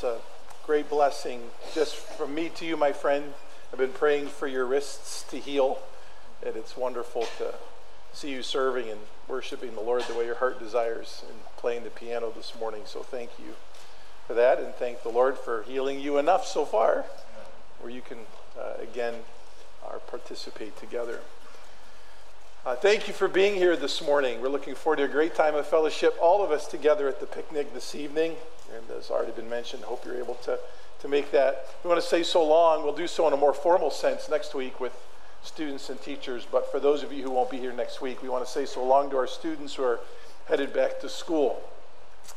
It's a great blessing just from me to you, my friend. I've been praying for your wrists to heal, and it's wonderful to see you serving and worshiping the Lord the way your heart desires and playing the piano this morning. So thank you for that, and thank the Lord for healing you enough so far where you can uh, again uh, participate together. Uh, thank you for being here this morning. We're looking forward to a great time of fellowship, all of us together at the picnic this evening. And as already been mentioned, hope you're able to, to make that. We want to say so long. We'll do so in a more formal sense next week with students and teachers. But for those of you who won't be here next week, we want to say so long to our students who are headed back to school.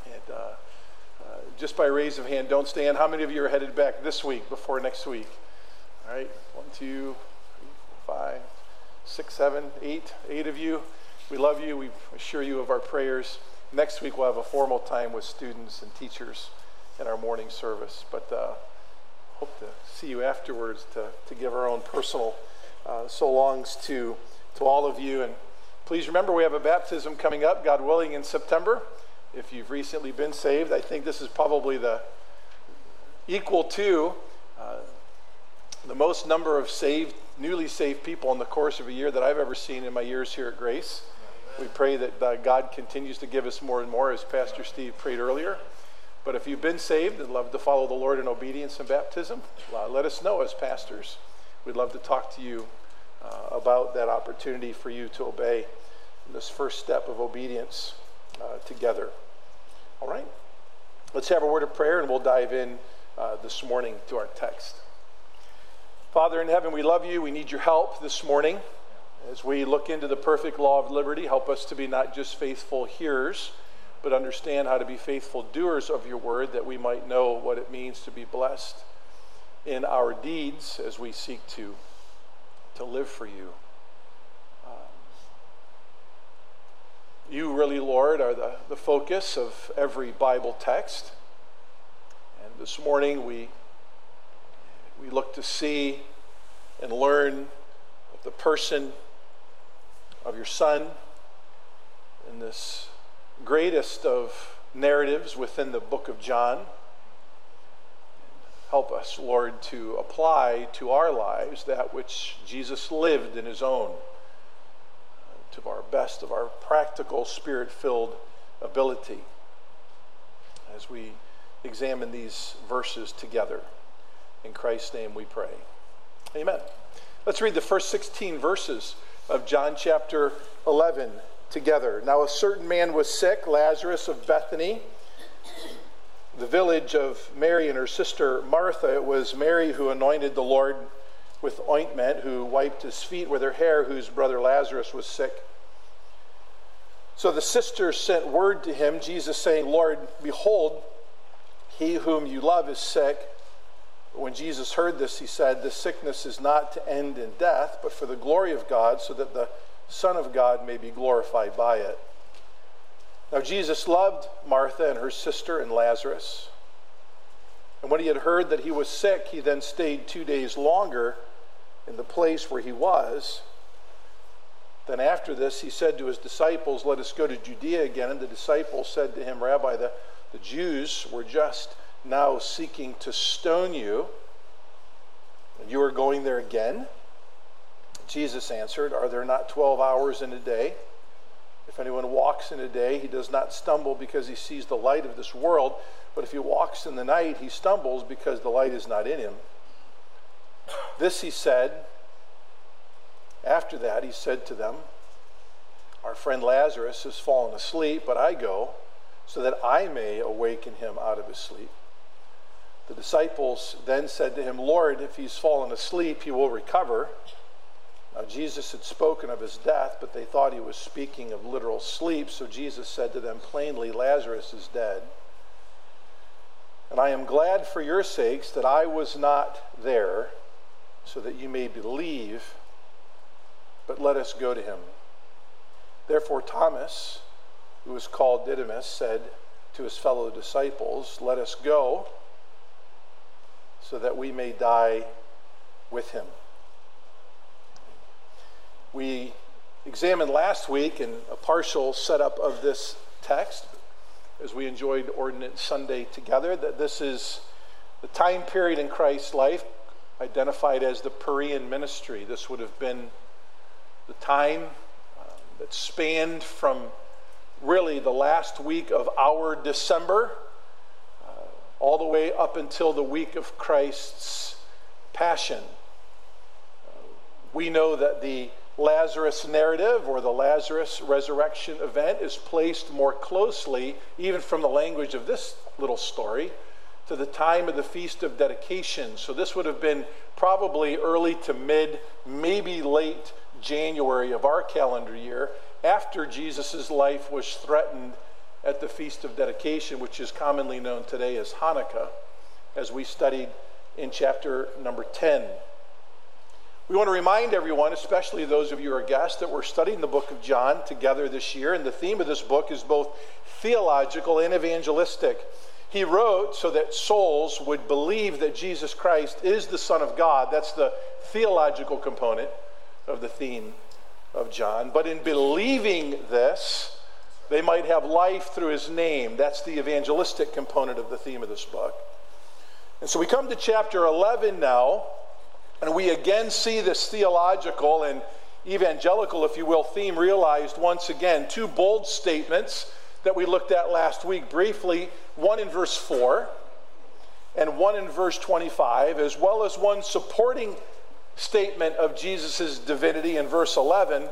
And uh, uh, just by raise of hand, don't stand. How many of you are headed back this week before next week? All right, one, two, three, four, five, six, seven, eight, eight of you. We love you. We assure you of our prayers. Next week we'll have a formal time with students and teachers in our morning service. But uh, hope to see you afterwards to, to give our own personal uh, so longs to, to all of you. And please remember we have a baptism coming up, God willing, in September. If you've recently been saved, I think this is probably the equal to uh, the most number of saved, newly saved people in the course of a year that I've ever seen in my years here at Grace. We pray that uh, God continues to give us more and more, as Pastor Steve prayed earlier. But if you've been saved and love to follow the Lord in obedience and baptism, uh, let us know as pastors. We'd love to talk to you uh, about that opportunity for you to obey this first step of obedience uh, together. All right? Let's have a word of prayer and we'll dive in uh, this morning to our text. Father in heaven, we love you. We need your help this morning. As we look into the perfect law of liberty, help us to be not just faithful hearers, but understand how to be faithful doers of your word that we might know what it means to be blessed in our deeds as we seek to, to live for you. Um, you really, Lord, are the, the focus of every Bible text. And this morning we, we look to see and learn of the person of your Son in this greatest of narratives within the book of John. Help us, Lord, to apply to our lives that which Jesus lived in his own, to our best of our practical, spirit filled ability as we examine these verses together. In Christ's name we pray. Amen. Let's read the first 16 verses of John chapter 11 together. Now, a certain man was sick, Lazarus of Bethany, the village of Mary and her sister Martha. It was Mary who anointed the Lord with ointment, who wiped his feet with her hair, whose brother Lazarus was sick. So the sisters sent word to him, Jesus saying, Lord, behold, he whom you love is sick. When Jesus heard this, he said, This sickness is not to end in death, but for the glory of God, so that the Son of God may be glorified by it. Now, Jesus loved Martha and her sister and Lazarus. And when he had heard that he was sick, he then stayed two days longer in the place where he was. Then, after this, he said to his disciples, Let us go to Judea again. And the disciples said to him, Rabbi, the, the Jews were just now seeking to stone you, and you are going there again? Jesus answered, Are there not 12 hours in a day? If anyone walks in a day, he does not stumble because he sees the light of this world, but if he walks in the night, he stumbles because the light is not in him. This he said. After that, he said to them, Our friend Lazarus has fallen asleep, but I go so that I may awaken him out of his sleep. The disciples then said to him, Lord, if he's fallen asleep, he will recover. Now, Jesus had spoken of his death, but they thought he was speaking of literal sleep, so Jesus said to them plainly, Lazarus is dead. And I am glad for your sakes that I was not there, so that you may believe, but let us go to him. Therefore, Thomas, who was called Didymus, said to his fellow disciples, Let us go so that we may die with him. We examined last week in a partial setup of this text as we enjoyed Ordinance Sunday together that this is The time period in Christ's life, identified as the Perean ministry, this would have been the time uh, that spanned from really the last week of our December all the way up until the week of Christ's passion. We know that the Lazarus narrative or the Lazarus resurrection event is placed more closely, even from the language of this little story, to the time of the Feast of Dedication. So this would have been probably early to mid, maybe late January of our calendar year, after Jesus' life was threatened at the Feast of Dedication, which is commonly known today as Hanukkah, as we studied in chapter number 10. We want to remind everyone, especially those of you who are guests, that we're studying the book of John together this year, and the theme of this book is both theological and evangelistic. He wrote so that souls would believe that Jesus Christ is the Son of God. That's the theological component of the theme of John. But in believing this, they might have life through his name. That's the evangelistic component of the theme of this book. And so we come to chapter 11 now, and we again see this theological and evangelical, if you will, theme realized once again. Two bold statements that we looked at last week briefly one in verse 4 and one in verse 25, as well as one supporting statement of Jesus' divinity in verse 11,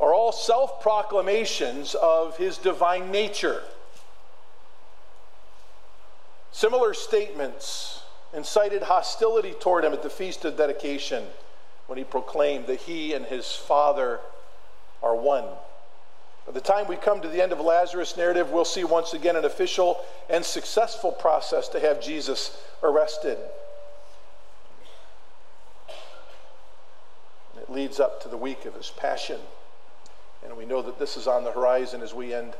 are all self proclamations of his divine nature. Similar statements incited hostility toward him at the Feast of Dedication when he proclaimed that he and his Father are one. By the time we come to the end of Lazarus' narrative, we'll see once again an official and successful process to have Jesus arrested. It leads up to the week of his passion. And we know that this is on the horizon as we end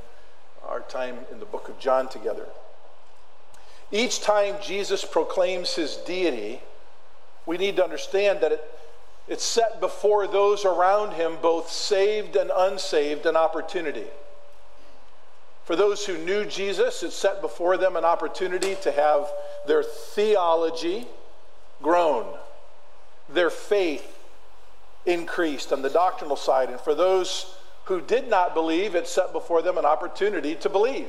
our time in the book of John together. Each time Jesus proclaims his deity, we need to understand that it it's set before those around him, both saved and unsaved, an opportunity. For those who knew Jesus, it set before them an opportunity to have their theology grown, their faith increased on the doctrinal side. And for those who did not believe, it set before them an opportunity to believe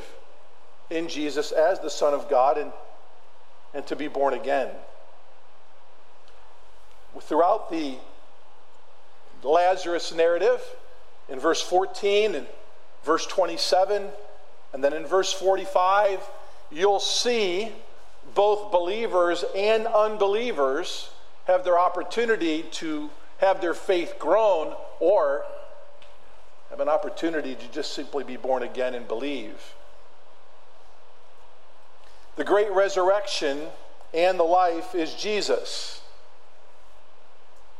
in Jesus as the Son of God and, and to be born again. Throughout the Lazarus narrative, in verse 14 and verse 27, and then in verse 45, you'll see both believers and unbelievers have their opportunity to have their faith grown or have an opportunity to just simply be born again and believe. The great resurrection and the life is Jesus.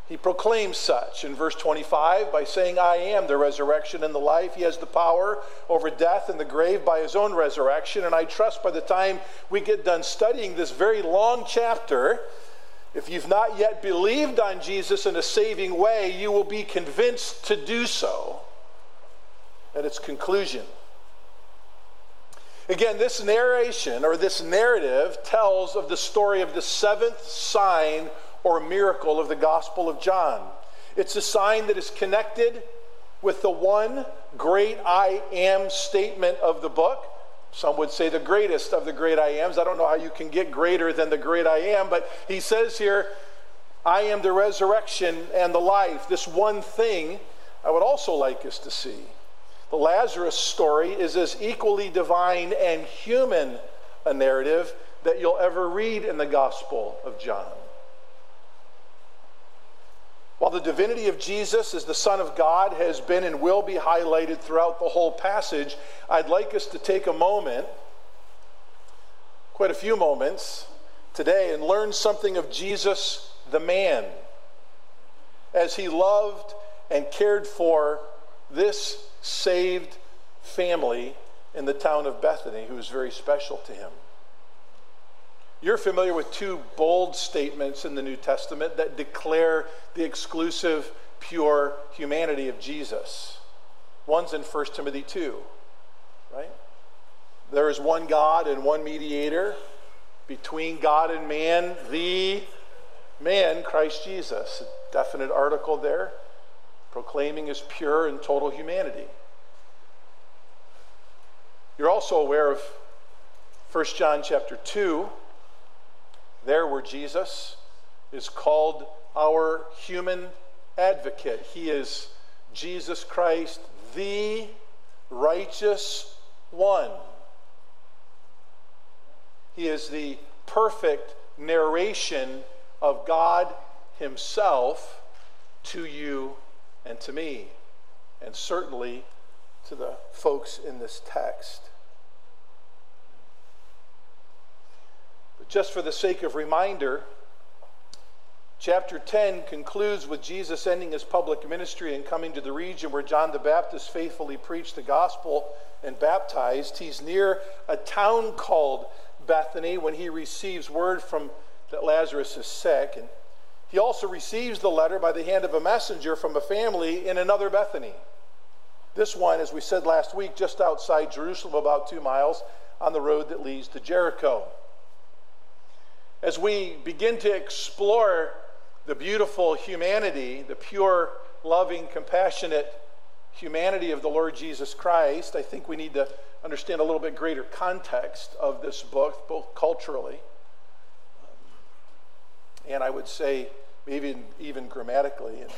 He proclaims such in verse 25 by saying, I am the resurrection and the life. He has the power over death and the grave by his own resurrection. And I trust by the time we get done studying this very long chapter, if you've not yet believed on Jesus in a saving way, you will be convinced to do so at its conclusion. Again, this narration or this narrative tells of the story of the seventh sign or miracle of the Gospel of John. It's a sign that is connected with the one great I am statement of the book. Some would say the greatest of the great I ams. I don't know how you can get greater than the great I am, but he says here, I am the resurrection and the life. This one thing I would also like us to see. The Lazarus story is as equally divine and human a narrative that you'll ever read in the Gospel of John. While the divinity of Jesus as the Son of God has been and will be highlighted throughout the whole passage, I'd like us to take a moment, quite a few moments today, and learn something of Jesus the man as he loved and cared for this saved family in the town of Bethany who was very special to him. You're familiar with two bold statements in the New Testament that declare the exclusive, pure humanity of Jesus. One's in 1 Timothy 2, right? There is one God and one mediator between God and man, the man, Christ Jesus. Definite article there, proclaiming his pure and total humanity. You're also aware of 1 John chapter 2, there where Jesus is called our human advocate. He is Jesus Christ, the righteous one. He is the perfect narration of God Himself to you and to me, and certainly to the folks in this text. But just for the sake of reminder, chapter 10 concludes with Jesus ending his public ministry and coming to the region where John the Baptist faithfully preached the gospel and baptized. He's near a town called Bethany when he receives word from that Lazarus is sick. And he also receives the letter by the hand of a messenger from a family in another Bethany. This one, as we said last week, just outside Jerusalem, about two miles on the road that leads to Jericho. As we begin to explore the beautiful humanity, the pure, loving, compassionate humanity of the Lord Jesus Christ, I think we need to understand a little bit greater context of this book, both culturally and I would say even, even grammatically. And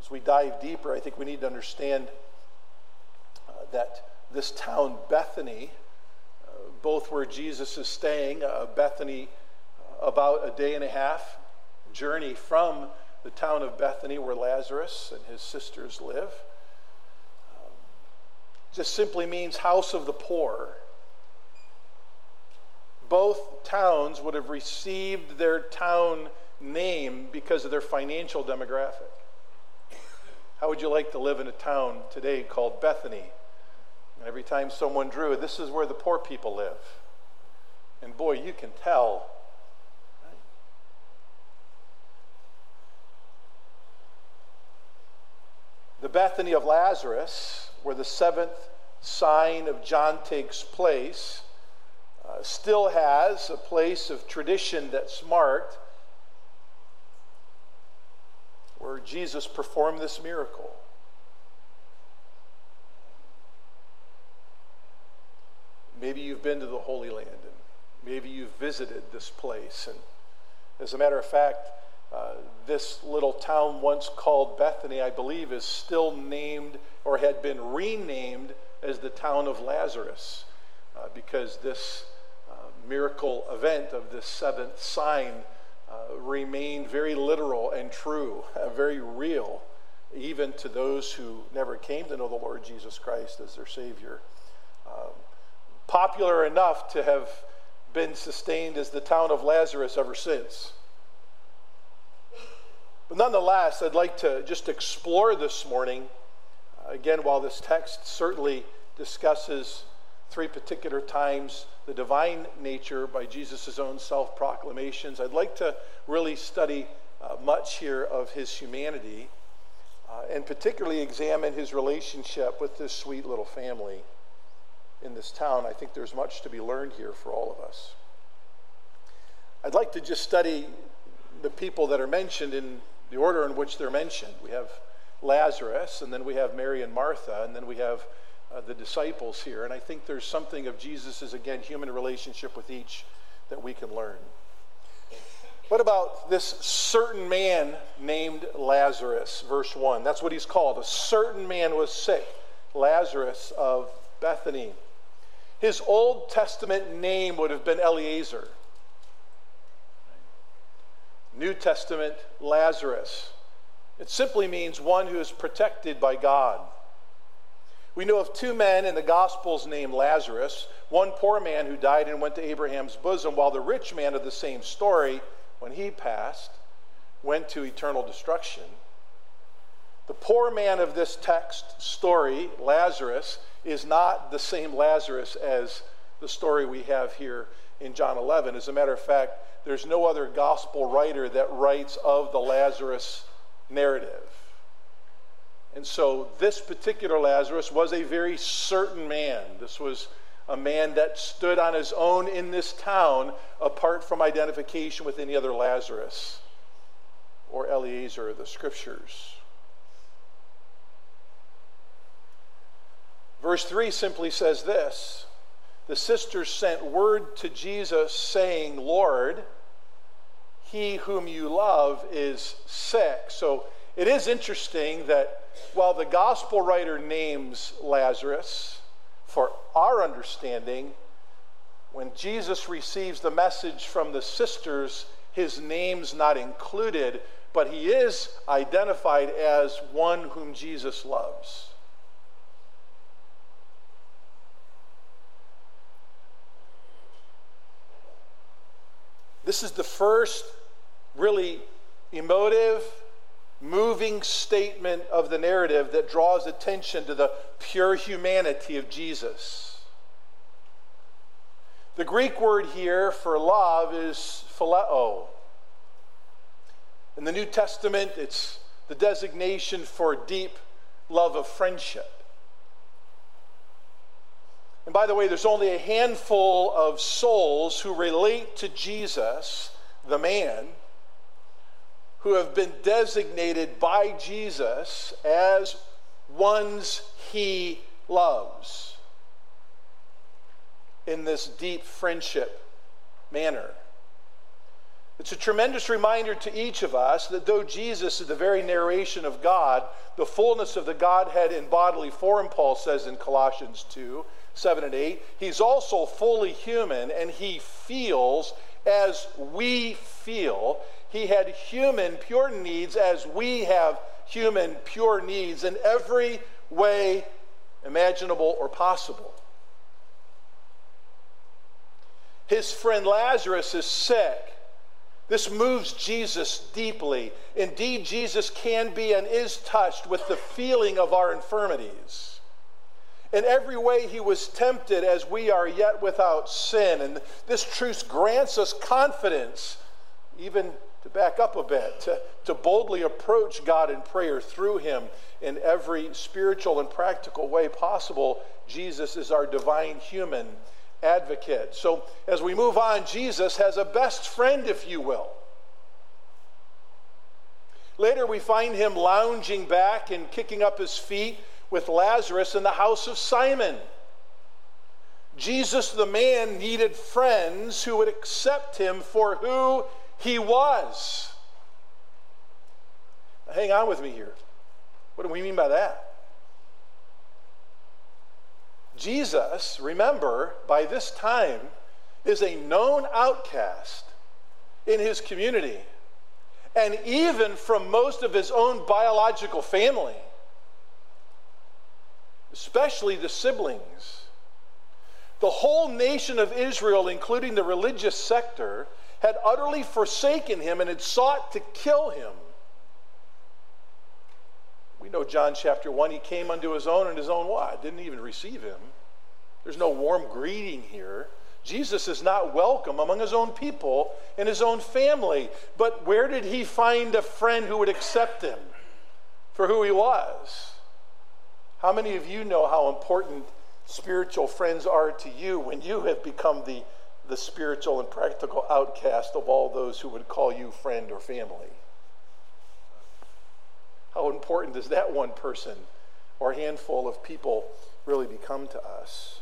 as we dive deeper, I think we need to understand uh, that this town, Bethany, uh, both where Jesus is staying, uh, Bethany, uh, about a day and a half journey from the town of Bethany where Lazarus and his sisters live just simply means house of the poor. Both towns would have received their town name because of their financial demographic. How would you like to live in a town today called Bethany? And every time someone drew, this is where the poor people live. And boy, you can tell. The Bethany of Lazarus where the seventh sign of John takes place, uh, still has a place of tradition that's marked where Jesus performed this miracle. Maybe you've been to the Holy Land and maybe you've visited this place. And as a matter of fact, uh, this little town, once called Bethany, I believe, is still named or had been renamed as the town of Lazarus uh, because this uh, miracle event of this seventh sign uh, remained very literal and true, uh, very real, even to those who never came to know the Lord Jesus Christ as their Savior. Um, popular enough to have been sustained as the town of Lazarus ever since. But nonetheless, I'd like to just explore this morning, uh, again, while this text certainly discusses three particular times the divine nature by Jesus' own self proclamations, I'd like to really study uh, much here of his humanity uh, and particularly examine his relationship with this sweet little family in this town. I think there's much to be learned here for all of us. I'd like to just study the people that are mentioned in the order in which they're mentioned. We have Lazarus, and then we have Mary and Martha, and then we have uh, the disciples here. And I think there's something of Jesus' again human relationship with each that we can learn. What about this certain man named Lazarus? Verse 1. That's what he's called. A certain man was sick, Lazarus of Bethany. His Old Testament name would have been Eliezer. New Testament Lazarus. It simply means one who is protected by God. We know of two men in the Gospels named Lazarus, one poor man who died and went to Abraham's bosom, while the rich man of the same story, when he passed, went to eternal destruction. The poor man of this text story, Lazarus, is not the same Lazarus as the story we have here in John 11. As a matter of fact, there's no other gospel writer that writes of the Lazarus narrative. And so this particular Lazarus was a very certain man. This was a man that stood on his own in this town apart from identification with any other Lazarus or Eliezer of the scriptures. Verse 3 simply says this The sisters sent word to Jesus saying, Lord, he whom you love is sick. So it is interesting that while the gospel writer names Lazarus, for our understanding, when Jesus receives the message from the sisters, his name's not included, but he is identified as one whom Jesus loves. This is the first really emotive, moving statement of the narrative that draws attention to the pure humanity of Jesus. The Greek word here for love is phileo. In the New Testament, it's the designation for deep love of friendship. And by the way, there's only a handful of souls who relate to Jesus, the man, who have been designated by Jesus as ones he loves in this deep friendship manner. It's a tremendous reminder to each of us that though Jesus is the very narration of God, the fullness of the Godhead in bodily form, Paul says in Colossians 2 7 and 8, he's also fully human and he feels as we feel. He had human pure needs as we have human pure needs in every way imaginable or possible. His friend Lazarus is sick. This moves Jesus deeply. Indeed, Jesus can be and is touched with the feeling of our infirmities. In every way, he was tempted as we are, yet without sin. And this truth grants us confidence, even to back up a bit, to, to boldly approach God in prayer through him in every spiritual and practical way possible. Jesus is our divine human advocate. So as we move on, Jesus has a best friend, if you will. Later, we find him lounging back and kicking up his feet with Lazarus in the house of Simon. Jesus, the man, needed friends who would accept him for who he was. hang on with me here. What do we mean by that? Jesus, remember, by this time, is a known outcast in his community and even from most of his own biological family, especially the siblings. The whole nation of Israel, including the religious sector, had utterly forsaken him and had sought to kill him. We know John chapter 1, he came unto his own, and his own what? Didn't even receive him. There's no warm greeting here. Jesus is not welcome among his own people and his own family. But where did he find a friend who would accept him for who he was? How many of you know how important spiritual friends are to you when you have become the, the spiritual and practical outcast of all those who would call you friend or family? How important does that one person or handful of people really become to us?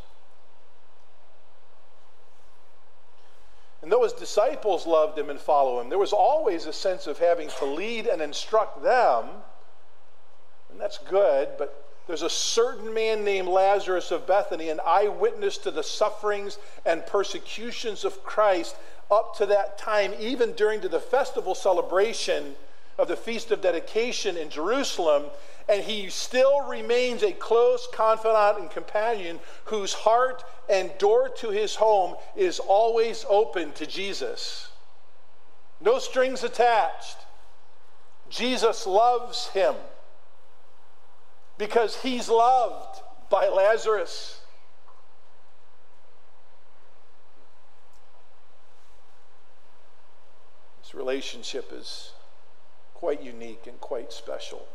And though his disciples loved him and followed him, there was always a sense of having to lead and instruct them. And that's good, but there's a certain man named Lazarus of Bethany, an eyewitness to the sufferings and persecutions of Christ up to that time, even during the festival celebration of the Feast of Dedication in Jerusalem, and he still remains a close confidant and companion whose heart and door to his home is always open to Jesus. No strings attached. Jesus loves him because he's loved by Lazarus. This relationship is quite unique and quite special.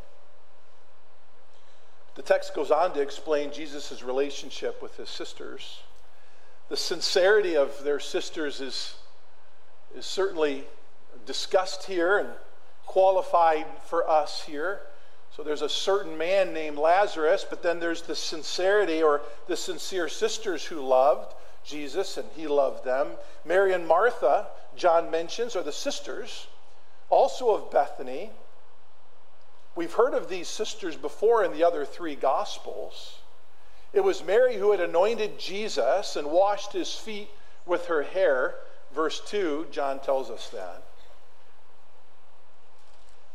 The text goes on to explain Jesus' relationship with his sisters. The sincerity of their sisters is, is certainly discussed here and qualified for us here. So there's a certain man named Lazarus, but then there's the sincerity or the sincere sisters who loved Jesus and he loved them. Mary and Martha, John mentions, are the sisters, also of Bethany. We've heard of these sisters before in the other three Gospels. It was Mary who had anointed Jesus and washed his feet with her hair. Verse 2, John tells us that.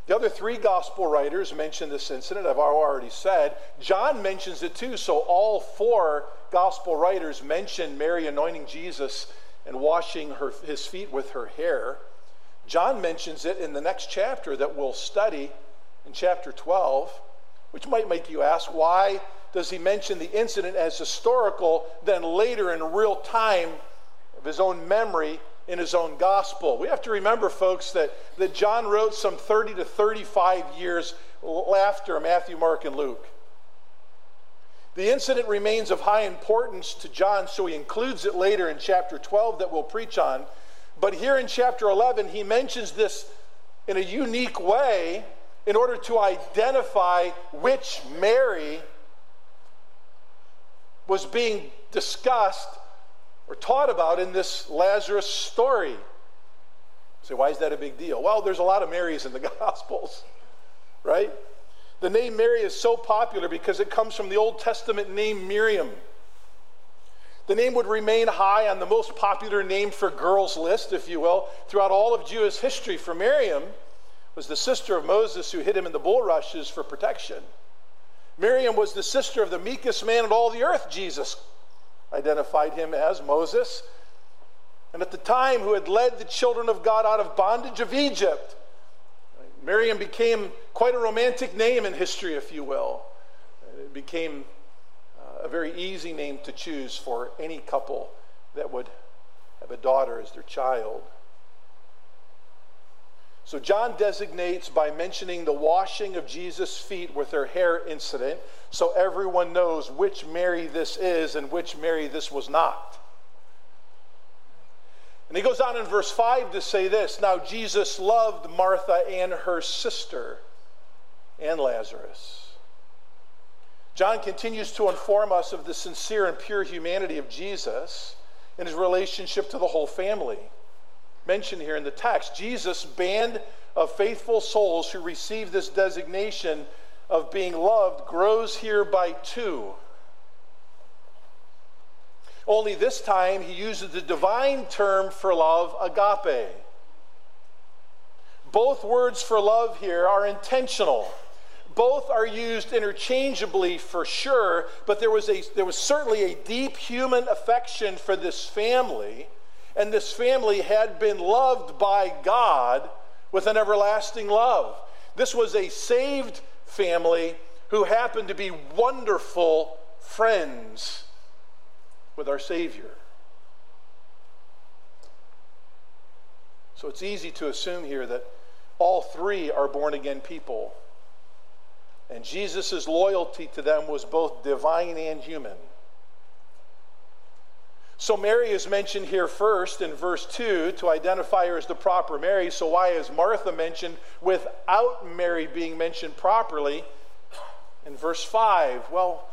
The other three gospel writers mention this incident, I've already said. John mentions it too, so all four gospel writers mention Mary anointing Jesus and washing her, his feet with her hair. John mentions it in the next chapter that we'll study in chapter 12, which might make you ask why does he mention the incident as historical, then later in real time of his own memory in his own gospel. We have to remember, folks, that, that John wrote some 30 to 35 years after Matthew, Mark, and Luke. The incident remains of high importance to John, so he includes it later in chapter 12 that we'll preach on. But here in chapter 11, he mentions this in a unique way in order to identify which Mary was being discussed or taught about in this Lazarus story. say, why is that a big deal? Well, there's a lot of Marys in the Gospels, right? The name Mary is so popular because it comes from the Old Testament name Miriam. The name would remain high on the most popular name for girls list, if you will, throughout all of Jewish history. For Miriam was the sister of Moses who hid him in the bulrushes for protection. Miriam was the sister of the meekest man in all the earth, Jesus identified him as Moses, and at the time who had led the children of God out of bondage of Egypt. Miriam became quite a romantic name in history, if you will. It became uh, a very easy name to choose for any couple that would have a daughter as their child. So John designates by mentioning the washing of Jesus' feet with her hair incident, so everyone knows which Mary this is and which Mary this was not. And he goes on in verse 5 to say this Now Jesus loved Martha and her sister and Lazarus. John continues to inform us of the sincere and pure humanity of Jesus and his relationship to the whole family mentioned here in the text. Jesus' band of faithful souls who receive this designation of being loved grows here by two. Only this time he uses the divine term for love, agape. Both words for love here are intentional. Both are used interchangeably for sure, but there was, a, there was certainly a deep human affection for this family and this family had been loved by God with an everlasting love. This was a saved family who happened to be wonderful friends with our Savior. So it's easy to assume here that all three are born again people. And Jesus' loyalty to them was both divine and human. So Mary is mentioned here first in verse 2 to identify her as the proper Mary. So why is Martha mentioned without Mary being mentioned properly in verse 5? Well,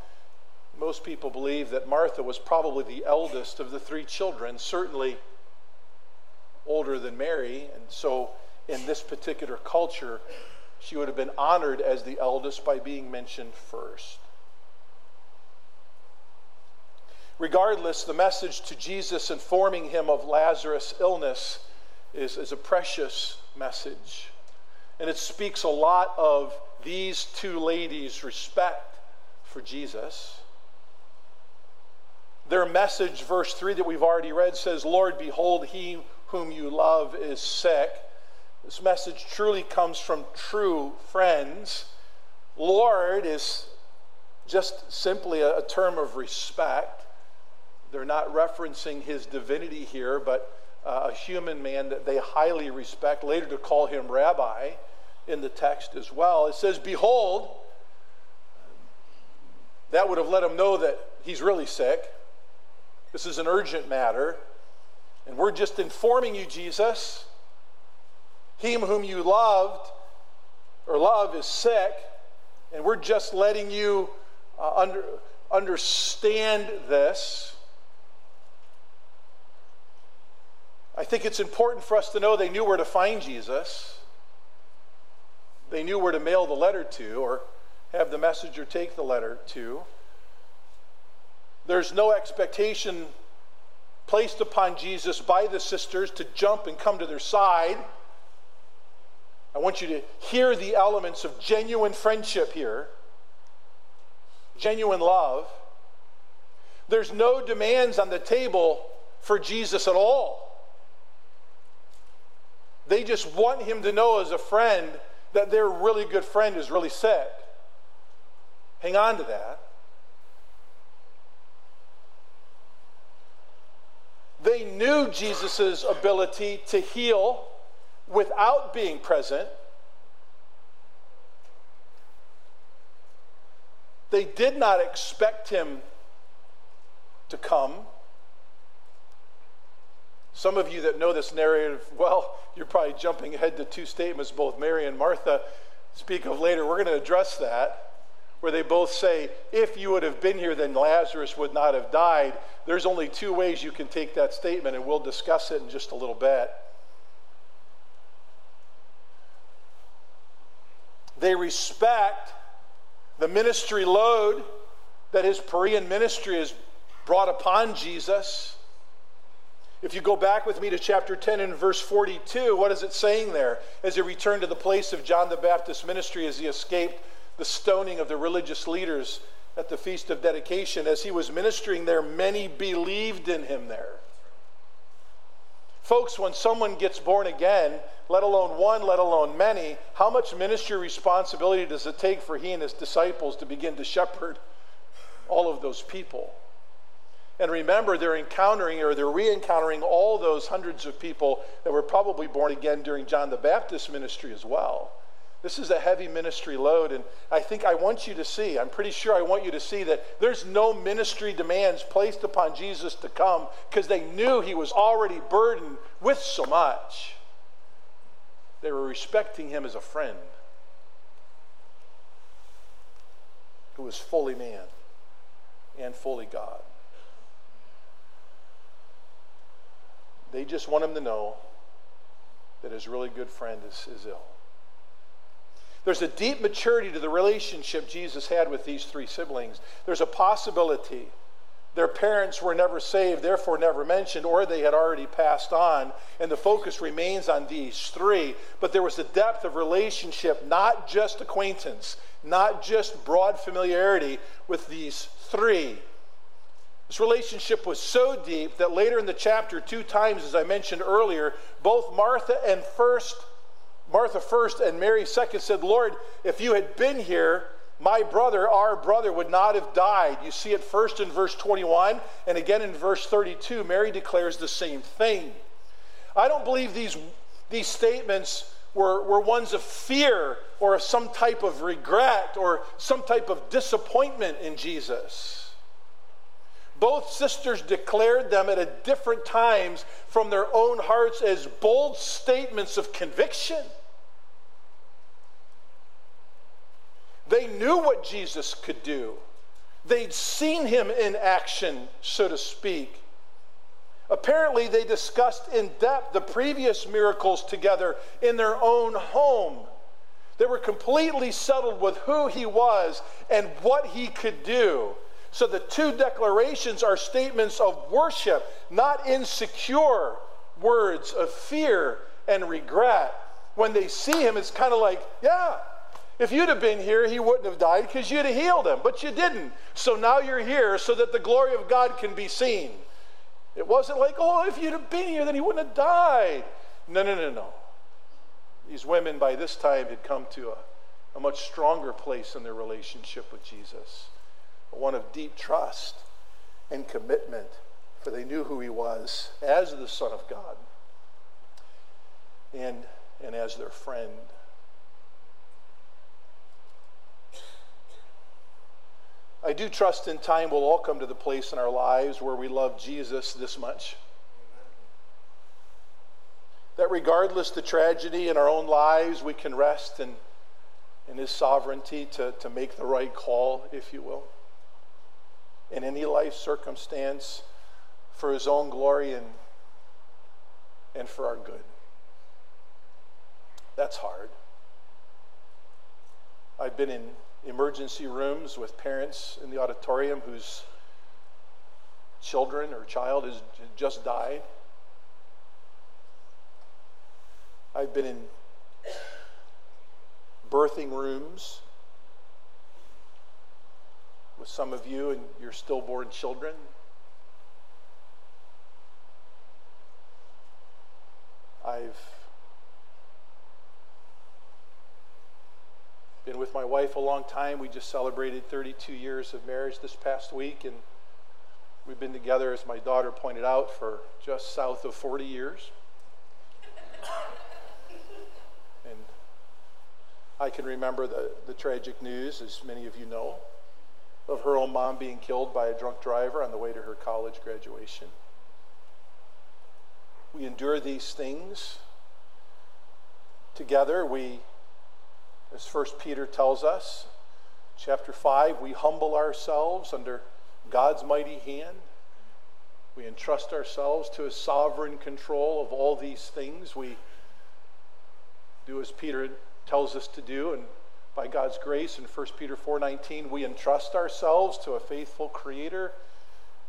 most people believe that Martha was probably the eldest of the three children, certainly older than Mary. And so in this particular culture, she would have been honored as the eldest by being mentioned first. Regardless, the message to Jesus informing him of Lazarus' illness is, is a precious message. And it speaks a lot of these two ladies' respect for Jesus. Their message, verse 3 that we've already read, says, Lord, behold, he whom you love is sick. This message truly comes from true friends. Lord is just simply a, a term of respect. They're not referencing his divinity here, but uh, a human man that they highly respect, later to call him rabbi in the text as well. It says, Behold, that would have let him know that he's really sick. This is an urgent matter. And we're just informing you, Jesus. Him whom you loved or love is sick. And we're just letting you uh, under, understand this. I think it's important for us to know they knew where to find Jesus. They knew where to mail the letter to or have the messenger take the letter to. There's no expectation placed upon Jesus by the sisters to jump and come to their side. I want you to hear the elements of genuine friendship here, genuine love. There's no demands on the table for Jesus at all. They just want him to know as a friend that their really good friend is really sick. Hang on to that. They knew Jesus' ability to heal without being present. They did not expect him to come. Some of you that know this narrative well, you're probably jumping ahead to two statements both Mary and Martha speak of later. We're going to address that where they both say, If you would have been here, then Lazarus would not have died. There's only two ways you can take that statement, and we'll discuss it in just a little bit. They respect the ministry load that his Perean ministry has brought upon Jesus. If you go back with me to chapter 10 and verse 42, what is it saying there? As he returned to the place of John the Baptist's ministry as he escaped the stoning of the religious leaders at the Feast of Dedication. As he was ministering there, many believed in him there. Folks, when someone gets born again, let alone one, let alone many, how much ministry responsibility does it take for he and his disciples to begin to shepherd all of those people? And remember, they're encountering or they're re encountering all those hundreds of people that were probably born again during John the Baptist ministry as well. This is a heavy ministry load, and I think I want you to see, I'm pretty sure I want you to see that there's no ministry demands placed upon Jesus to come because they knew he was already burdened with so much. They were respecting him as a friend who was fully man and fully God. They just want him to know that his really good friend is, is ill. There's a deep maturity to the relationship Jesus had with these three siblings. There's a possibility their parents were never saved, therefore never mentioned, or they had already passed on, and the focus remains on these three. But there was a depth of relationship, not just acquaintance, not just broad familiarity with these three. This relationship was so deep that later in the chapter, two times, as I mentioned earlier, both Martha and first Martha first and Mary second said, Lord, if you had been here, my brother, our brother, would not have died. You see it first in verse 21 and again in verse 32. Mary declares the same thing. I don't believe these, these statements were, were ones of fear or some type of regret or some type of disappointment in Jesus. Both sisters declared them at different times from their own hearts as bold statements of conviction. They knew what Jesus could do. They'd seen him in action, so to speak. Apparently, they discussed in depth the previous miracles together in their own home. They were completely settled with who he was and what he could do. So the two declarations are statements of worship, not insecure words of fear and regret. When they see him, it's kind of like, yeah, if you'd have been here, he wouldn't have died because you'd have healed him, but you didn't. So now you're here so that the glory of God can be seen. It wasn't like, oh, if you'd have been here, then he wouldn't have died. No, no, no, no. These women by this time had come to a, a much stronger place in their relationship with Jesus, one of deep trust and commitment, for they knew who he was as the Son of God and, and as their friend. I do trust in time we'll all come to the place in our lives where we love Jesus this much. That regardless the tragedy in our own lives, we can rest in, in His sovereignty to, to make the right call, if you will. In any life circumstance, for His own glory and, and for our good. That's hard. I've been in emergency rooms with parents in the auditorium whose children or child has just died. I've been in birthing rooms with some of you and your stillborn children. I've been with my wife a long time. We just celebrated 32 years of marriage this past week, and we've been together, as my daughter pointed out, for just south of 40 years. and I can remember the, the tragic news, as many of you know, of her own mom being killed by a drunk driver on the way to her college graduation. We endure these things together. We as First Peter tells us, chapter 5, we humble ourselves under God's mighty hand. We entrust ourselves to his sovereign control of all these things. We do as Peter tells us to do, and by God's grace in 1 Peter 4:19, we entrust ourselves to a faithful creator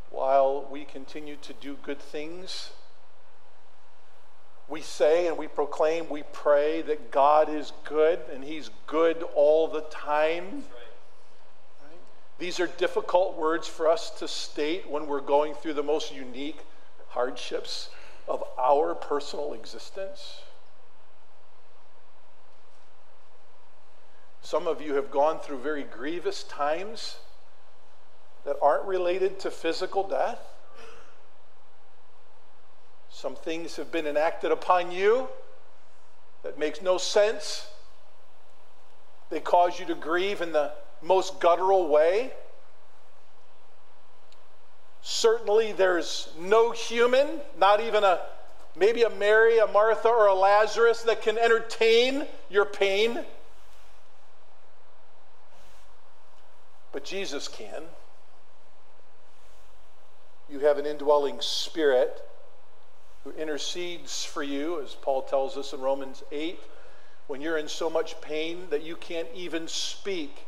while we continue to do good things we say and we proclaim, we pray that God is good and He's good all the time. These are difficult words for us to state when we're going through the most unique hardships of our personal existence. Some of you have gone through very grievous times that aren't related to physical death. Some things have been enacted upon you that makes no sense. They cause you to grieve in the most guttural way. Certainly, there's no human, not even a maybe a Mary, a Martha, or a Lazarus that can entertain your pain. But Jesus can. You have an indwelling spirit who intercedes for you, as Paul tells us in Romans 8, when you're in so much pain that you can't even speak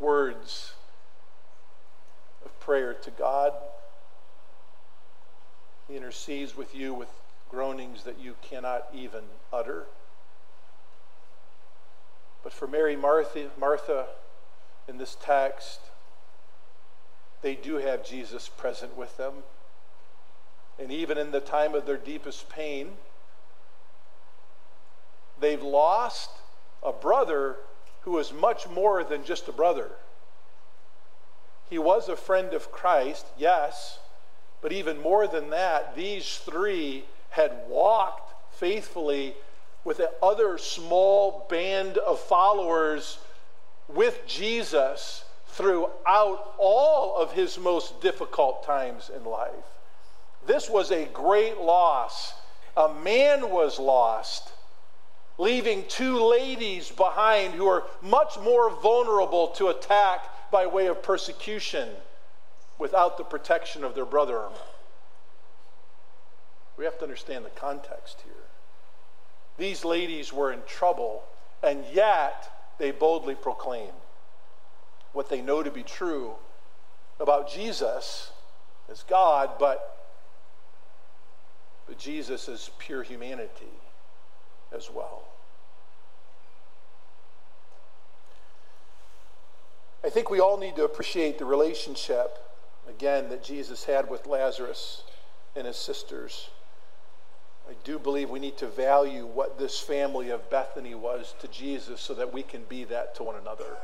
words of prayer to God. He intercedes with you with groanings that you cannot even utter. But for Mary Martha, Martha in this text, they do have Jesus present with them. And even in the time of their deepest pain, they've lost a brother who is much more than just a brother. He was a friend of Christ, yes, but even more than that, these three had walked faithfully with the other small band of followers with Jesus throughout all of his most difficult times in life. This was a great loss. A man was lost, leaving two ladies behind who are much more vulnerable to attack by way of persecution without the protection of their brother. We have to understand the context here. These ladies were in trouble, and yet they boldly proclaim what they know to be true about Jesus as God, but but Jesus is pure humanity as well. I think we all need to appreciate the relationship, again, that Jesus had with Lazarus and his sisters. I do believe we need to value what this family of Bethany was to Jesus so that we can be that to one another.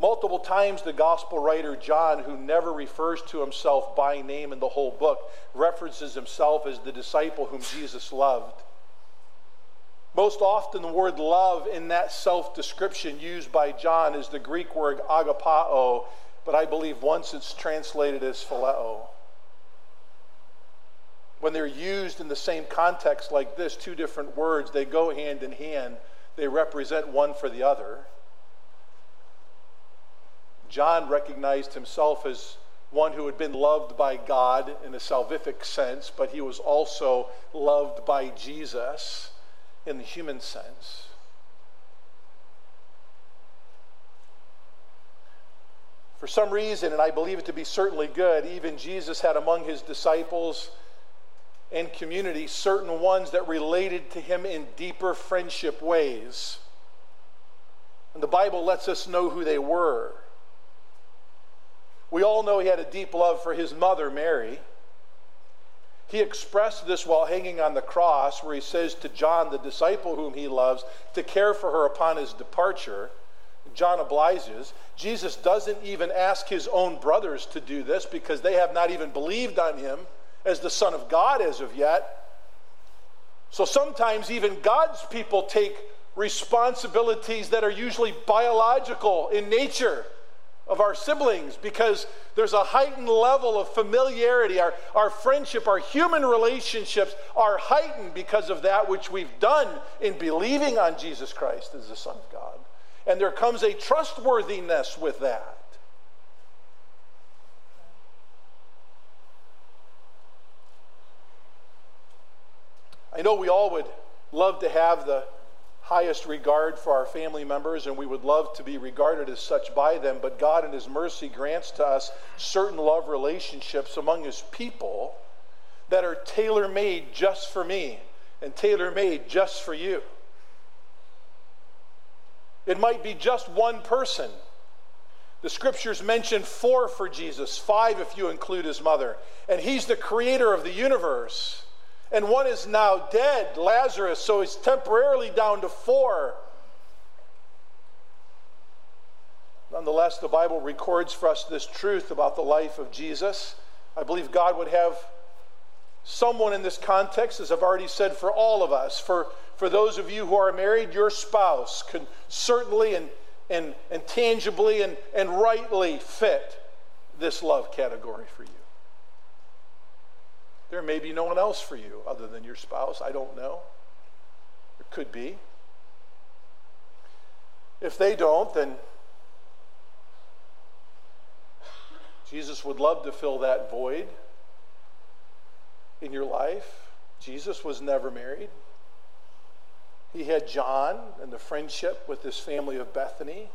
Multiple times, the gospel writer John, who never refers to himself by name in the whole book, references himself as the disciple whom Jesus loved. Most often, the word love in that self description used by John is the Greek word agapao, but I believe once it's translated as phileo. When they're used in the same context like this, two different words, they go hand in hand, they represent one for the other. John recognized himself as one who had been loved by God in a salvific sense, but he was also loved by Jesus in the human sense. For some reason, and I believe it to be certainly good, even Jesus had among his disciples and community certain ones that related to him in deeper friendship ways. And the Bible lets us know who they were. We all know he had a deep love for his mother, Mary. He expressed this while hanging on the cross, where he says to John, the disciple whom he loves, to care for her upon his departure. John obliges. Jesus doesn't even ask his own brothers to do this because they have not even believed on him as the Son of God as of yet. So sometimes even God's people take responsibilities that are usually biological in nature of our siblings because there's a heightened level of familiarity. Our, our friendship, our human relationships are heightened because of that which we've done in believing on Jesus Christ as the Son of God. And there comes a trustworthiness with that. I know we all would love to have the highest regard for our family members, and we would love to be regarded as such by them. But God, in His mercy, grants to us certain love relationships among His people that are tailor made just for me and tailor made just for you. It might be just one person. The scriptures mention four for Jesus, five if you include his mother. And he's the creator of the universe and one is now dead, Lazarus, so he's temporarily down to four. Nonetheless, the Bible records for us this truth about the life of Jesus. I believe God would have someone in this context, as I've already said, for all of us. For, for those of you who are married, your spouse can certainly and, and, and tangibly and, and rightly fit this love category for you. There may be no one else for you other than your spouse. I don't know. It could be. If they don't, then Jesus would love to fill that void in your life. Jesus was never married. He had John and the friendship with this family of Bethany.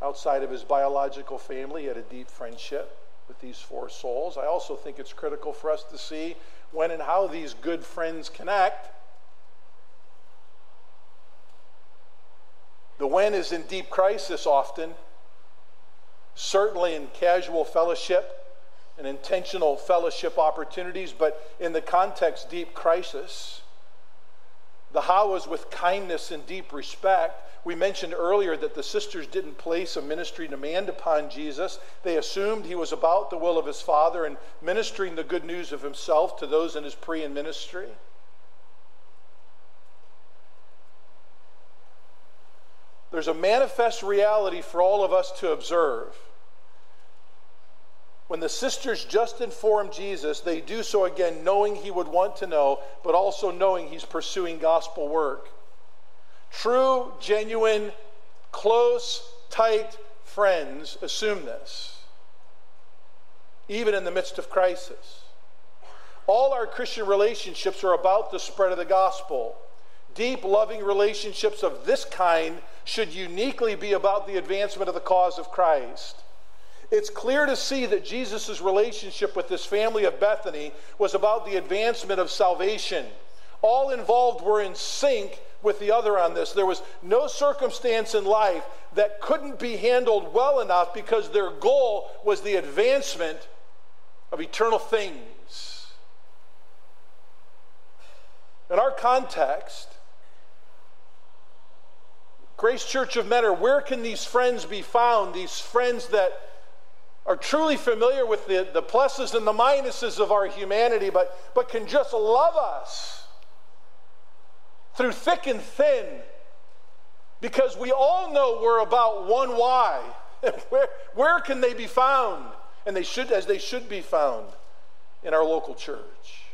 Outside of his biological family, he had a deep friendship with these four souls. I also think it's critical for us to see when and how these good friends connect. The when is in deep crisis often, certainly in casual fellowship and intentional fellowship opportunities, but in the context, deep crisis. The how is with kindness and deep respect. We mentioned earlier that the sisters didn't place a ministry demand upon Jesus. They assumed he was about the will of his Father and ministering the good news of himself to those in his pre and ministry. There's a manifest reality for all of us to observe. When the sisters just inform Jesus, they do so again knowing he would want to know, but also knowing he's pursuing gospel work. True, genuine, close, tight friends assume this, even in the midst of crisis. All our Christian relationships are about the spread of the gospel. Deep, loving relationships of this kind should uniquely be about the advancement of the cause of Christ. It's clear to see that Jesus' relationship with this family of Bethany was about the advancement of salvation. All involved were in sync with the other on this. There was no circumstance in life that couldn't be handled well enough because their goal was the advancement of eternal things. In our context, Grace Church of Mentor, where can these friends be found? These friends that are truly familiar with the, the pluses and the minuses of our humanity, but, but can just love us through thick and thin because we all know we're about one why. where, where can they be found? And they should, as they should be found in our local church.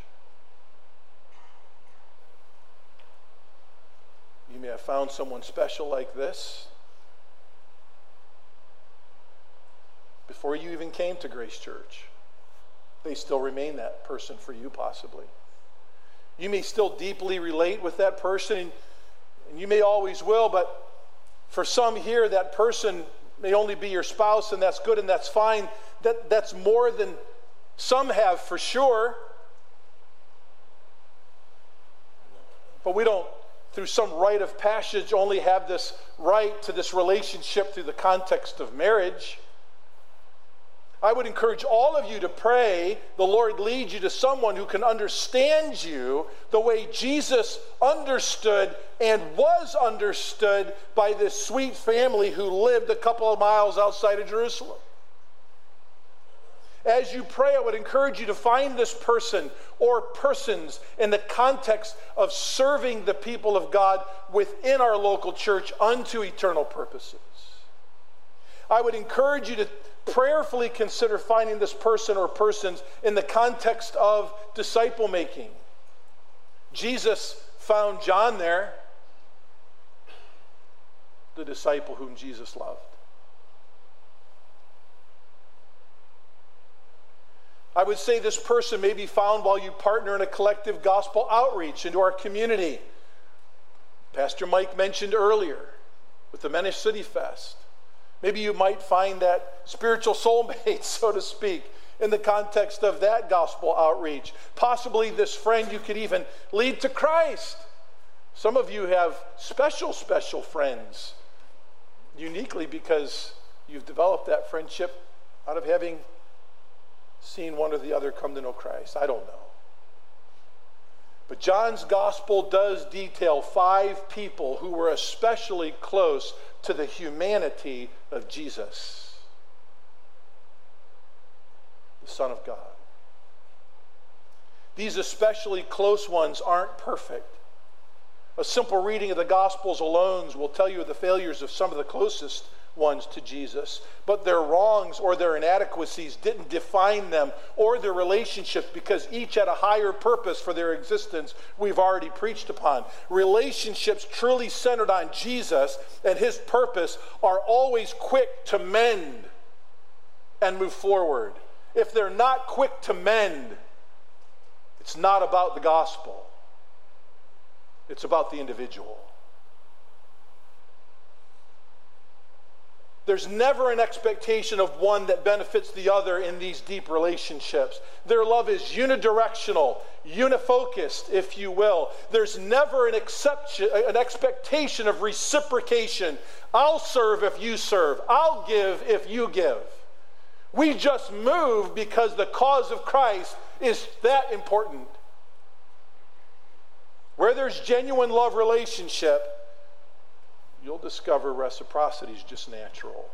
You may have found someone special like this before you even came to Grace Church. They still remain that person for you, possibly. You may still deeply relate with that person, and you may always will, but for some here, that person may only be your spouse, and that's good and that's fine. That, that's more than some have for sure. But we don't, through some rite of passage, only have this right to this relationship through the context of marriage. I would encourage all of you to pray the Lord lead you to someone who can understand you the way Jesus understood and was understood by this sweet family who lived a couple of miles outside of Jerusalem. As you pray, I would encourage you to find this person or persons in the context of serving the people of God within our local church unto eternal purposes. I would encourage you to prayerfully consider finding this person or persons in the context of disciple making. Jesus found John there, the disciple whom Jesus loved. I would say this person may be found while you partner in a collective gospel outreach into our community. Pastor Mike mentioned earlier with the Mentor City Fest. Maybe you might find that spiritual soulmate, so to speak, in the context of that gospel outreach. Possibly this friend you could even lead to Christ. Some of you have special, special friends, uniquely because you've developed that friendship out of having seen one or the other come to know Christ. I don't know. But John's gospel does detail five people who were especially close to the humanity of Jesus, the Son of God. These especially close ones aren't perfect. A simple reading of the Gospels alone will tell you the failures of some of the closest ones to Jesus, but their wrongs or their inadequacies didn't define them or their relationships because each had a higher purpose for their existence we've already preached upon. Relationships truly centered on Jesus and his purpose are always quick to mend and move forward. If they're not quick to mend, it's not about the gospel. It's about the individual. There's never an expectation of one that benefits the other in these deep relationships. Their love is unidirectional, unifocused, if you will. There's never an, exception, an expectation of reciprocation. I'll serve if you serve, I'll give if you give. We just move because the cause of Christ is that important. Where there's genuine love relationship, you'll discover reciprocity is just natural.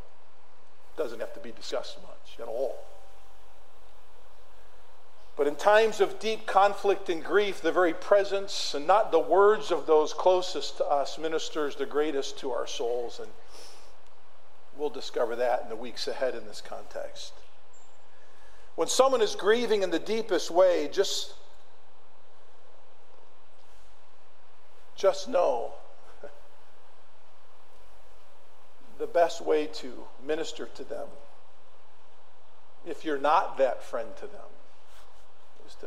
Doesn't have to be discussed much at all. But in times of deep conflict and grief, the very presence and not the words of those closest to us ministers the greatest to our souls. And we'll discover that in the weeks ahead in this context. When someone is grieving in the deepest way, just, just know the best way to minister to them, if you're not that friend to them, is to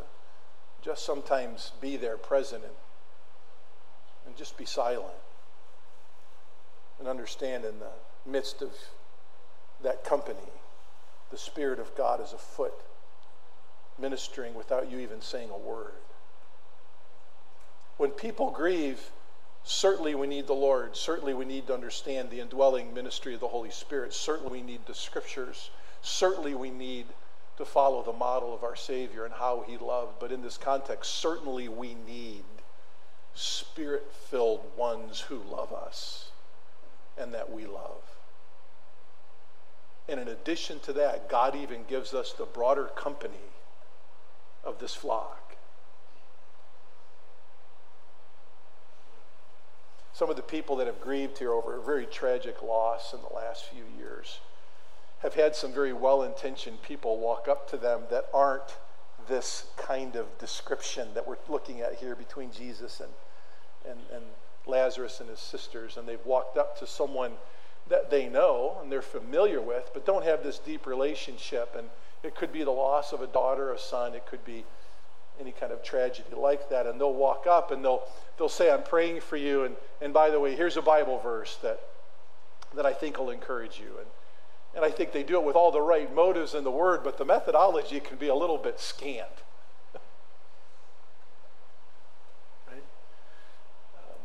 just sometimes be there present and, and just be silent and understand in the midst of that company, the Spirit of God is afoot, ministering without you even saying a word. When people grieve, Certainly, we need the Lord. Certainly, we need to understand the indwelling ministry of the Holy Spirit. Certainly, we need the scriptures. Certainly, we need to follow the model of our Savior and how he loved. But in this context, certainly, we need spirit filled ones who love us and that we love. And in addition to that, God even gives us the broader company of this flock. Some of the people that have grieved here over a very tragic loss in the last few years have had some very well intentioned people walk up to them that aren't this kind of description that we're looking at here between Jesus and, and, and Lazarus and his sisters. And they've walked up to someone that they know and they're familiar with, but don't have this deep relationship. And it could be the loss of a daughter, a son, it could be any kind of tragedy like that. And they'll walk up and they'll, they'll say, I'm praying for you. And, and by the way, here's a Bible verse that, that I think will encourage you. And, and I think they do it with all the right motives in the word, but the methodology can be a little bit scant. right? Um,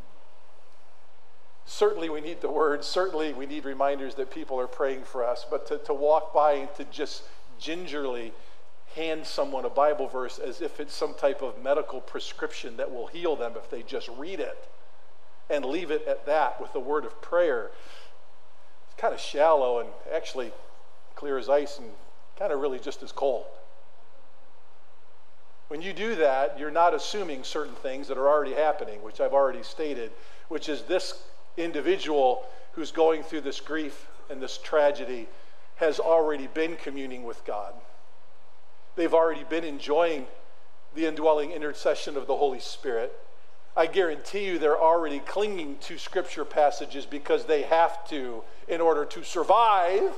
certainly, we need the word. Certainly, we need reminders that people are praying for us. But to, to walk by and to just gingerly hand someone a Bible verse as if it's some type of medical prescription that will heal them if they just read it and leave it at that with a word of prayer it's kind of shallow and actually clear as ice and kind of really just as cold. When you do that, you're not assuming certain things that are already happening, which I've already stated, which is this individual who's going through this grief and this tragedy has already been communing with God. They've already been enjoying the indwelling intercession of the Holy Spirit. I guarantee you they're already clinging to scripture passages because they have to in order to survive.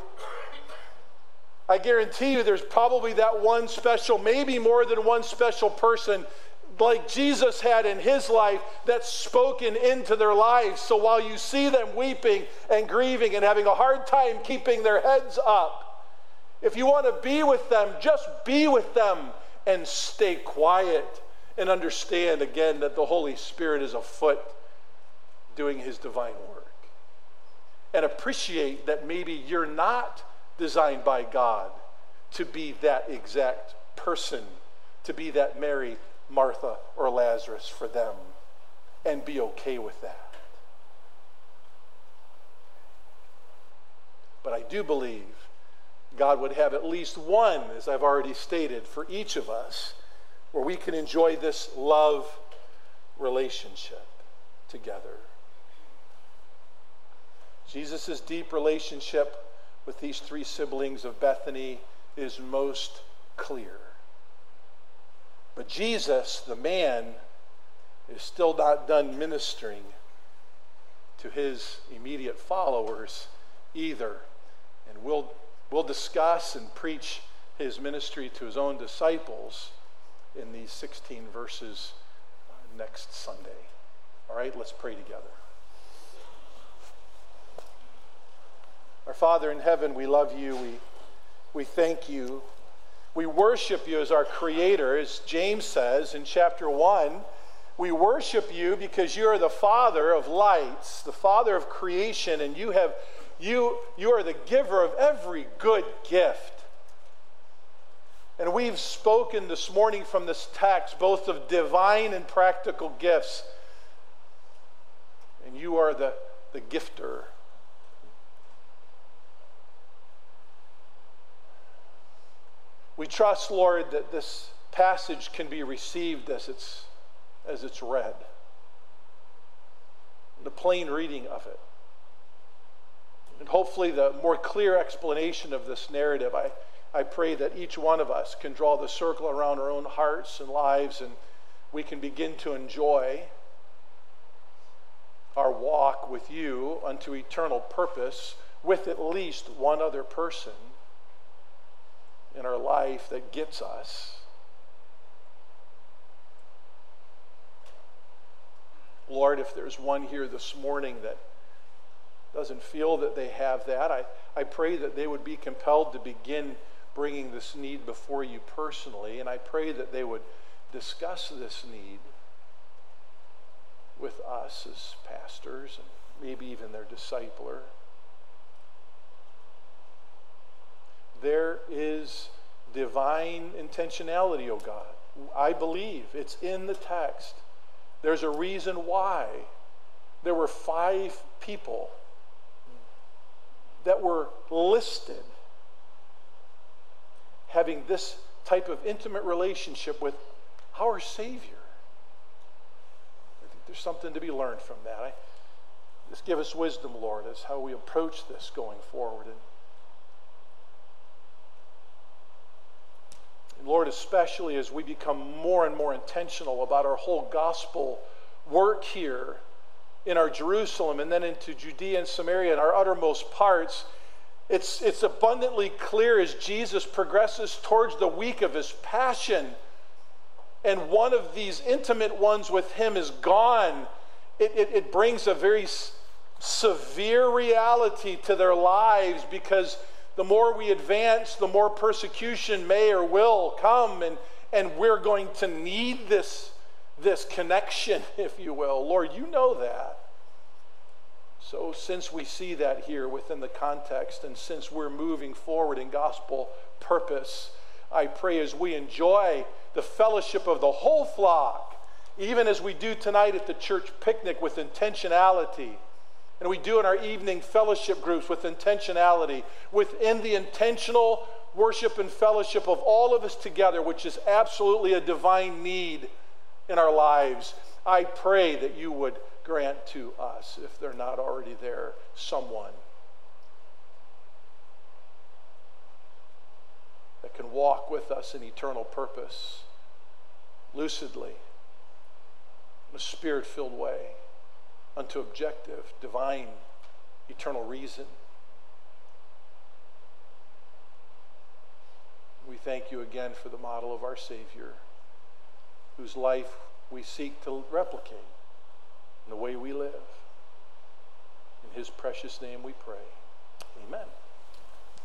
I guarantee you there's probably that one special, maybe more than one special person like Jesus had in his life that's spoken into their lives. So while you see them weeping and grieving and having a hard time keeping their heads up, if you want to be with them, just be with them and stay quiet and understand again that the Holy Spirit is afoot doing his divine work. And appreciate that maybe you're not designed by God to be that exact person, to be that Mary, Martha, or Lazarus for them, and be okay with that. But I do believe God would have at least one, as I've already stated, for each of us where we can enjoy this love relationship together. Jesus' deep relationship with these three siblings of Bethany is most clear. But Jesus, the man, is still not done ministering to his immediate followers either. And we'll, we'll discuss and preach his ministry to his own disciples in these 16 verses uh, next Sunday. All right, let's pray together. Our Father in heaven, we love you. We, we thank you. We worship you as our creator, as James says in chapter 1. We worship you because you are the Father of lights, the Father of creation, and you have you you are the giver of every good gift. And we've spoken this morning from this text both of divine and practical gifts. And you are the, the gifter. We trust, Lord, that this passage can be received as it's, as it's read. The plain reading of it. And hopefully, the more clear explanation of this narrative. I, I pray that each one of us can draw the circle around our own hearts and lives and we can begin to enjoy our walk with you unto eternal purpose with at least one other person in our life that gets us. Lord, if there's one here this morning that doesn't feel that they have that, I, I pray that they would be compelled to begin bringing this need before you personally, and I pray that they would discuss this need with us as pastors and maybe even their discipler. There is divine intentionality, O oh God. I believe it's in the text. There's a reason why there were five people that were listed having this type of intimate relationship with our Savior. I think there's something to be learned from that. I, Just give us wisdom, Lord, as how we approach this going forward. And, and Lord, especially as we become more and more intentional about our whole gospel work here in our Jerusalem and then into Judea and Samaria and our uttermost parts, it's, it's abundantly clear as Jesus progresses towards the week of his passion and one of these intimate ones with him is gone, it, it, it brings a very severe reality to their lives because the more we advance, the more persecution may or will come, and, and we're going to need this, this connection, if you will. Lord, you know that. So, since we see that here within the context, and since we're moving forward in gospel purpose, I pray as we enjoy the fellowship of the whole flock, even as we do tonight at the church picnic with intentionality, and we do in our evening fellowship groups with intentionality, within the intentional worship and fellowship of all of us together, which is absolutely a divine need in our lives. I pray that you would grant to us, if they're not already there, someone that can walk with us in eternal purpose lucidly in a spirit filled way unto objective, divine, eternal reason. We thank you again for the model of our Savior, whose life we seek to replicate in the way we live. In his precious name we pray. Amen.